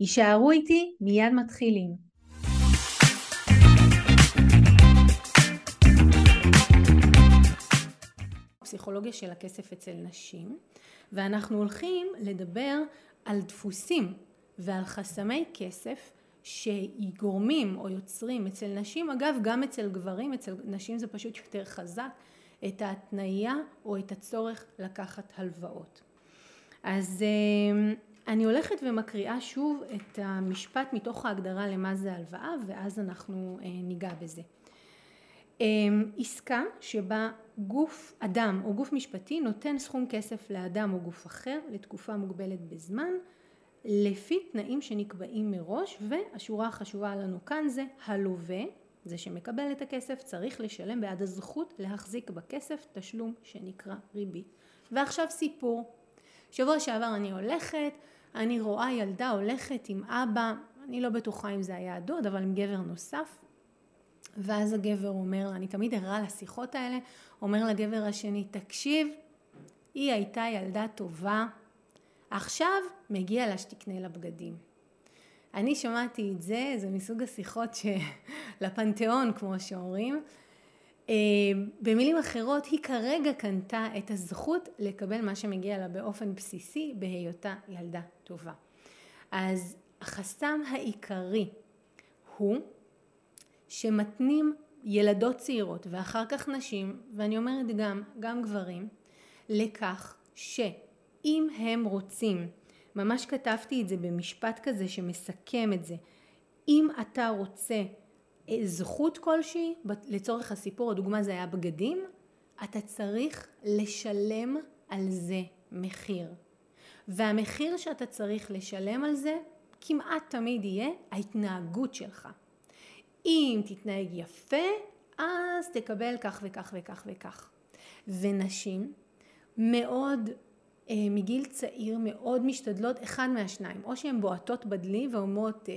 יישארו איתי, מיד מתחילים. פסיכולוגיה של הכסף אצל נשים, ואנחנו הולכים לדבר על דפוסים ועל חסמי כסף שגורמים או יוצרים אצל נשים, אגב גם אצל גברים, אצל נשים זה פשוט יותר חזק, את ההתניה או את הצורך לקחת הלוואות. אז אה, אני הולכת ומקריאה שוב את המשפט מתוך ההגדרה למה זה הלוואה ואז אנחנו אה, ניגע בזה. אה, עסקה שבה גוף אדם או גוף משפטי נותן סכום כסף לאדם או גוף אחר לתקופה מוגבלת בזמן לפי תנאים שנקבעים מראש והשורה החשובה לנו כאן זה הלווה זה שמקבל את הכסף צריך לשלם בעד הזכות להחזיק בכסף תשלום שנקרא ריבית. ועכשיו סיפור. שבוע שעבר אני הולכת, אני רואה ילדה הולכת עם אבא, אני לא בטוחה אם זה היה הדוד, אבל עם גבר נוסף. ואז הגבר אומר לה, אני תמיד ערה לשיחות האלה, אומר לגבר השני, תקשיב, היא הייתה ילדה טובה, עכשיו מגיע לה שתקנה לה בגדים. אני שמעתי את זה, זה מסוג השיחות לפנתיאון כמו שאומרים. אה, במילים אחרות, היא כרגע קנתה את הזכות לקבל מה שמגיע לה באופן בסיסי בהיותה ילדה טובה. אז החסם העיקרי הוא שמתנים ילדות צעירות ואחר כך נשים, ואני אומרת גם, גם גברים, לכך שאם הם רוצים ממש כתבתי את זה במשפט כזה שמסכם את זה. אם אתה רוצה זכות כלשהי, לצורך הסיפור, הדוגמה זה היה בגדים, אתה צריך לשלם על זה מחיר. והמחיר שאתה צריך לשלם על זה כמעט תמיד יהיה ההתנהגות שלך. אם תתנהג יפה, אז תקבל כך וכך וכך וכך. ונשים מאוד אה, מגיל צעיר מאוד משתדלות אחד מהשניים, או שהן בועטות בדלי ואומרות אה,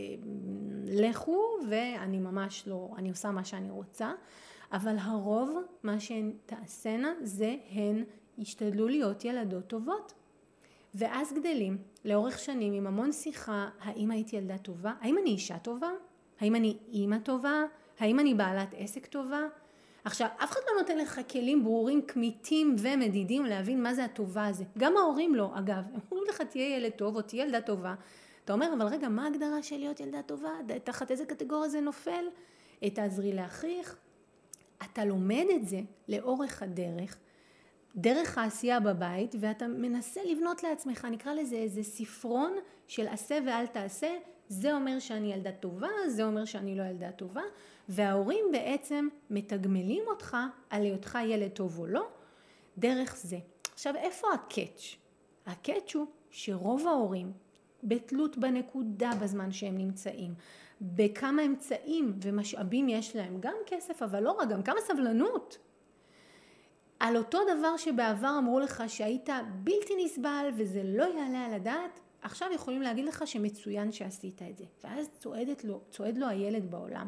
לכו ואני ממש לא, אני עושה מה שאני רוצה, אבל הרוב מה שהן תעשינה זה הן ישתדלו להיות ילדות טובות. ואז גדלים לאורך שנים עם המון שיחה, האם הייתי ילדה טובה? האם אני אישה טובה? האם אני אימא טובה? האם אני בעלת עסק טובה? עכשיו, אף אחד לא נותן לך כלים ברורים, כמיתים ומדידים להבין מה זה הטובה הזה. גם ההורים לא, אגב. הם אומרים לך, תהיה ילד טוב או תהיה ילדה טובה. אתה אומר, אבל רגע, מה ההגדרה של להיות ילדה טובה? תחת איזה קטגוריה זה נופל? תעזרי לאחיך. אתה לומד את זה לאורך הדרך, דרך העשייה בבית, ואתה מנסה לבנות לעצמך, נקרא לזה איזה ספרון של עשה ואל תעשה, זה אומר שאני ילדה טובה, זה אומר שאני לא ילדה טובה, וההורים בעצם מתגמלים אותך על היותך ילד טוב או לא, דרך זה. עכשיו איפה הקאץ'? הקאץ' הוא שרוב ההורים, בתלות בנקודה בזמן שהם נמצאים, בכמה אמצעים ומשאבים יש להם, גם כסף אבל לא רק, גם כמה סבלנות. על אותו דבר שבעבר אמרו לך שהיית בלתי נסבל וזה לא יעלה על הדעת, עכשיו יכולים להגיד לך שמצוין שעשית את זה. ואז צועדת לו, צועד לו הילד בעולם,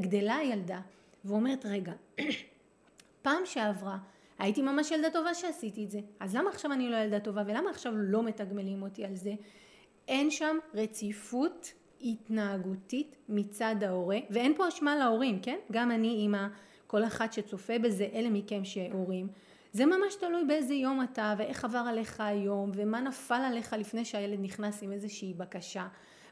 גדלה הילדה ואומרת רגע, פעם שעברה הייתי ממש ילדה טובה שעשיתי את זה, אז למה עכשיו אני לא ילדה טובה ולמה עכשיו לא מתגמלים אותי על זה? אין שם רציפות התנהגותית מצד ההורה, ואין פה אשמה להורים, כן? גם אני אימא, כל אחת שצופה בזה, אלה מכם שהורים, זה ממש תלוי באיזה יום אתה ואיך עבר עליך היום ומה נפל עליך לפני שהילד נכנס עם איזושהי בקשה.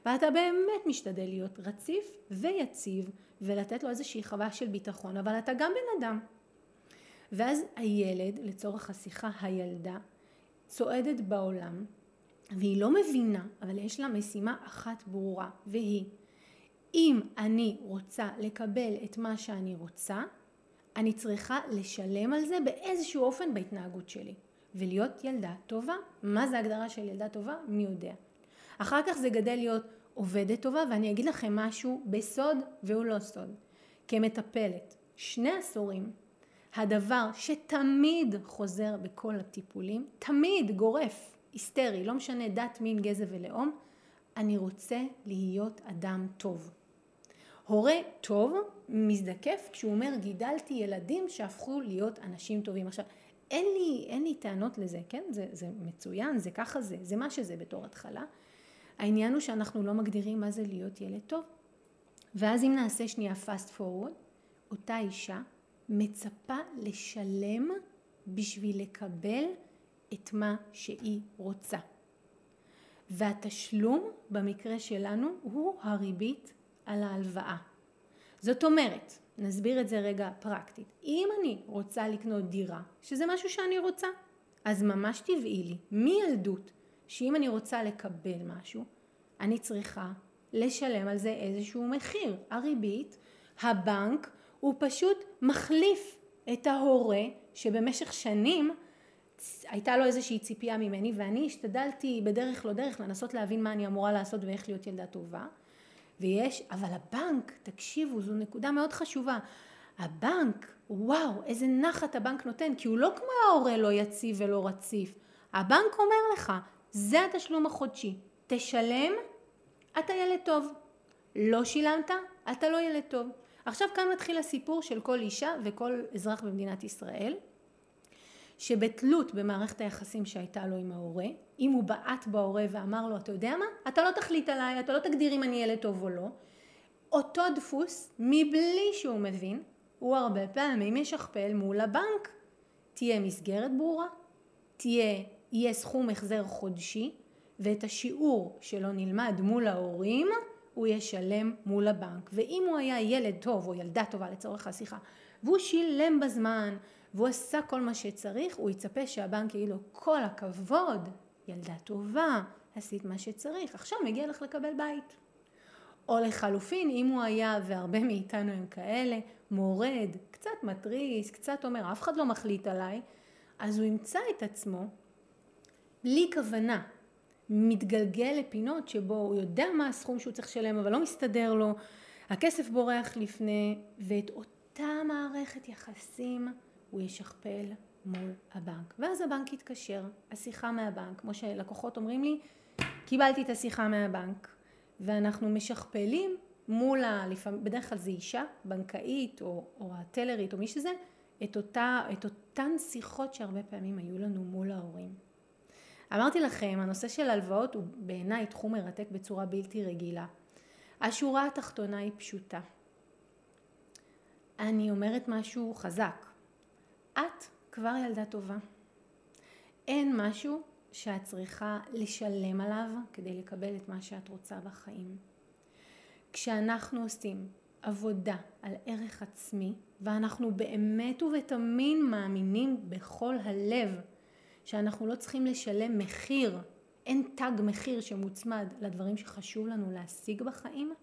ואתה באמת משתדל להיות רציף ויציב ולתת לו איזושהי חוויה של ביטחון אבל אתה גם בן אדם. ואז הילד לצורך השיחה הילדה צועדת בעולם והיא לא מבינה אבל יש לה משימה אחת ברורה והיא אם אני רוצה לקבל את מה שאני רוצה אני צריכה לשלם על זה באיזשהו אופן בהתנהגות שלי ולהיות ילדה טובה. מה זה הגדרה של ילדה טובה? מי יודע. אחר כך זה גדל להיות עובדת טובה, ואני אגיד לכם משהו בסוד והוא לא סוד. כמטפלת, שני עשורים, הדבר שתמיד חוזר בכל הטיפולים, תמיד גורף, היסטרי, לא משנה דת, מין, גזע ולאום, אני רוצה להיות אדם טוב. הורה טוב מזדקף כשהוא אומר גידלתי ילדים שהפכו להיות אנשים טובים. עכשיו, אין לי, אין לי טענות לזה, כן? זה, זה מצוין, זה ככה זה, זה מה שזה בתור התחלה. העניין הוא שאנחנו לא מגדירים מה זה להיות ילד טוב. ואז אם נעשה שנייה fast forward, אותה אישה מצפה לשלם בשביל לקבל את מה שהיא רוצה. והתשלום במקרה שלנו הוא הריבית על ההלוואה. זאת אומרת, נסביר את זה רגע פרקטית, אם אני רוצה לקנות דירה, שזה משהו שאני רוצה, אז ממש טבעי לי, מילדות, שאם אני רוצה לקבל משהו, אני צריכה לשלם על זה איזשהו מחיר. הריבית, הבנק, הוא פשוט מחליף את ההורה שבמשך שנים הייתה לו איזושהי ציפייה ממני ואני השתדלתי בדרך לא דרך לנסות להבין מה אני אמורה לעשות ואיך להיות ילדה טובה ויש, אבל הבנק, תקשיבו, זו נקודה מאוד חשובה. הבנק, וואו, איזה נחת הבנק נותן, כי הוא לא כמו ההורה לא יציב ולא רציף. הבנק אומר לך, זה התשלום החודשי, תשלם, אתה ילד טוב. לא שילמת, אתה לא ילד טוב. עכשיו כאן מתחיל הסיפור של כל אישה וכל אזרח במדינת ישראל, שבתלות במערכת היחסים שהייתה לו עם ההורה, אם הוא בעט בהורה ואמר לו, אתה יודע מה? אתה לא תחליט עליי, אתה לא תגדיר אם אני ילד טוב או לא. אותו דפוס, מבלי שהוא מבין, הוא הרבה פעמים ישכפל מול הבנק. תהיה מסגרת ברורה, תהיה, יהיה סכום החזר חודשי, ואת השיעור שלא נלמד מול ההורים, הוא ישלם מול הבנק. ואם הוא היה ילד טוב או ילדה טובה לצורך השיחה, והוא שילם בזמן, והוא עשה כל מה שצריך, הוא יצפה שהבנק יגיד לו כל הכבוד, ילדה טובה, עשית מה שצריך, עכשיו מגיע לך לקבל בית. או לחלופין, אם הוא היה, והרבה מאיתנו הם כאלה, מורד, קצת מתריס, קצת אומר, אף אחד לא מחליט עליי, אז הוא ימצא את עצמו בלי כוונה, מתגלגל לפינות שבו הוא יודע מה הסכום שהוא צריך לשלם, אבל לא מסתדר לו, הכסף בורח לפני, ואת אותה מערכת יחסים הוא ישכפל מול הבנק. ואז הבנק יתקשר, השיחה מהבנק, כמו שלקוחות אומרים לי, קיבלתי את השיחה מהבנק, ואנחנו משכפלים מול, ה... בדרך כלל זה אישה, בנקאית או, או הטלרית או מי שזה, את, אותה, את אותן שיחות שהרבה פעמים היו לנו מול ההורים. אמרתי לכם, הנושא של הלוואות הוא בעיניי תחום מרתק בצורה בלתי רגילה. השורה התחתונה היא פשוטה. אני אומרת משהו חזק. את כבר ילדה טובה. אין משהו שאת צריכה לשלם עליו כדי לקבל את מה שאת רוצה בחיים. כשאנחנו עושים עבודה על ערך עצמי ואנחנו באמת ובתמין מאמינים בכל הלב שאנחנו לא צריכים לשלם מחיר, אין תג מחיר שמוצמד לדברים שחשוב לנו להשיג בחיים,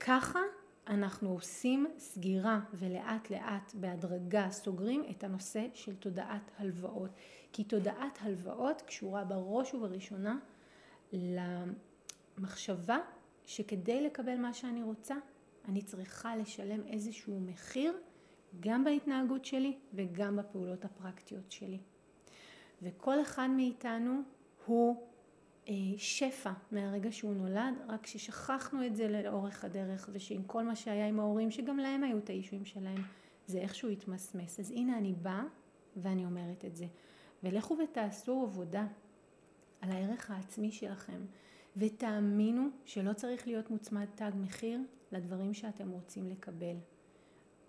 ככה אנחנו עושים סגירה ולאט לאט בהדרגה סוגרים את הנושא של תודעת הלוואות. כי תודעת הלוואות קשורה בראש ובראשונה למחשבה שכדי לקבל מה שאני רוצה אני צריכה לשלם איזשהו מחיר גם בהתנהגות שלי וגם בפעולות הפרקטיות שלי. וכל אחד מאיתנו הוא שפע מהרגע שהוא נולד, רק ששכחנו את זה לאורך הדרך, ושעם כל מה שהיה עם ההורים, שגם להם היו את האישויים שלהם, זה איכשהו התמסמס. אז הנה אני באה ואני אומרת את זה. ולכו ותעשו עבודה על הערך העצמי שלכם, ותאמינו שלא צריך להיות מוצמד תג מחיר לדברים שאתם רוצים לקבל.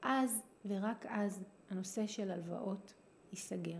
אז ורק אז הנושא של הלוואות ייסגר.